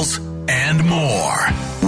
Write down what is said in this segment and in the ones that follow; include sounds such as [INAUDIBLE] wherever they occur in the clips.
details, and more.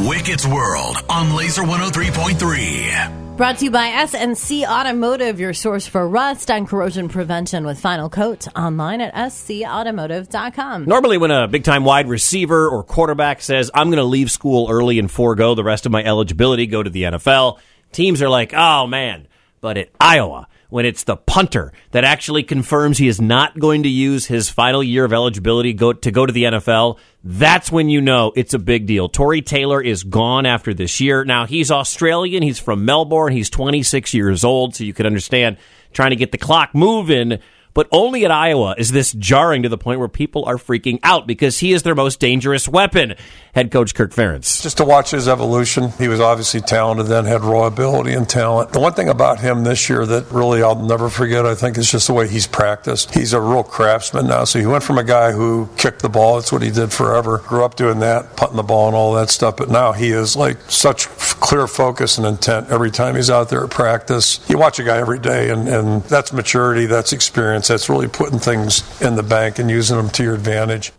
Wicket's World on Laser 103.3. Brought to you by SNC Automotive, your source for rust and corrosion prevention with Final Coat online at scautomotive.com. Normally, when a big time wide receiver or quarterback says, I'm going to leave school early and forego the rest of my eligibility, go to the NFL, teams are like, oh man. But at Iowa, when it's the punter that actually confirms he is not going to use his final year of eligibility go, to go to the NFL, that's when you know it's a big deal. Tory Taylor is gone after this year. Now, he's Australian. He's from Melbourne. He's 26 years old, so you could understand trying to get the clock moving but only at Iowa is this jarring to the point where people are freaking out because he is their most dangerous weapon. Head coach Kirk Ferentz. Just to watch his evolution, he was obviously talented, then had raw ability and talent. The one thing about him this year that really I'll never forget, I think, is just the way he's practiced. He's a real craftsman now. So he went from a guy who kicked the ball, that's what he did forever, grew up doing that, putting the ball and all that stuff. But now he is like such clear focus and intent every time he's out there at practice. You watch a guy every day, and, and that's maturity, that's experience, that's really putting things in the bank and using them to your advantage.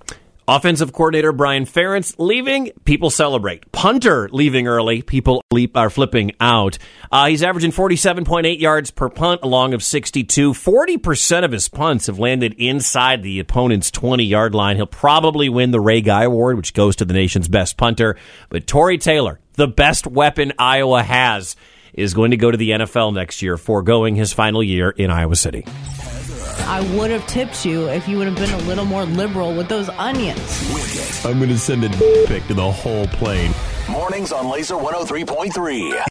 Offensive coordinator Brian Ferentz leaving, people celebrate. Punter leaving early, people leap, are flipping out. Uh, he's averaging 47.8 yards per punt, along of 62. 40% of his punts have landed inside the opponent's 20 yard line. He'll probably win the Ray Guy Award, which goes to the nation's best punter. But Tory Taylor, the best weapon Iowa has, is going to go to the NFL next year, foregoing his final year in Iowa City. I would have tipped you if you would have been a little more liberal with those onions. I'm going to send a [LAUGHS] pic to the whole plane. Mornings on Laser 103.3.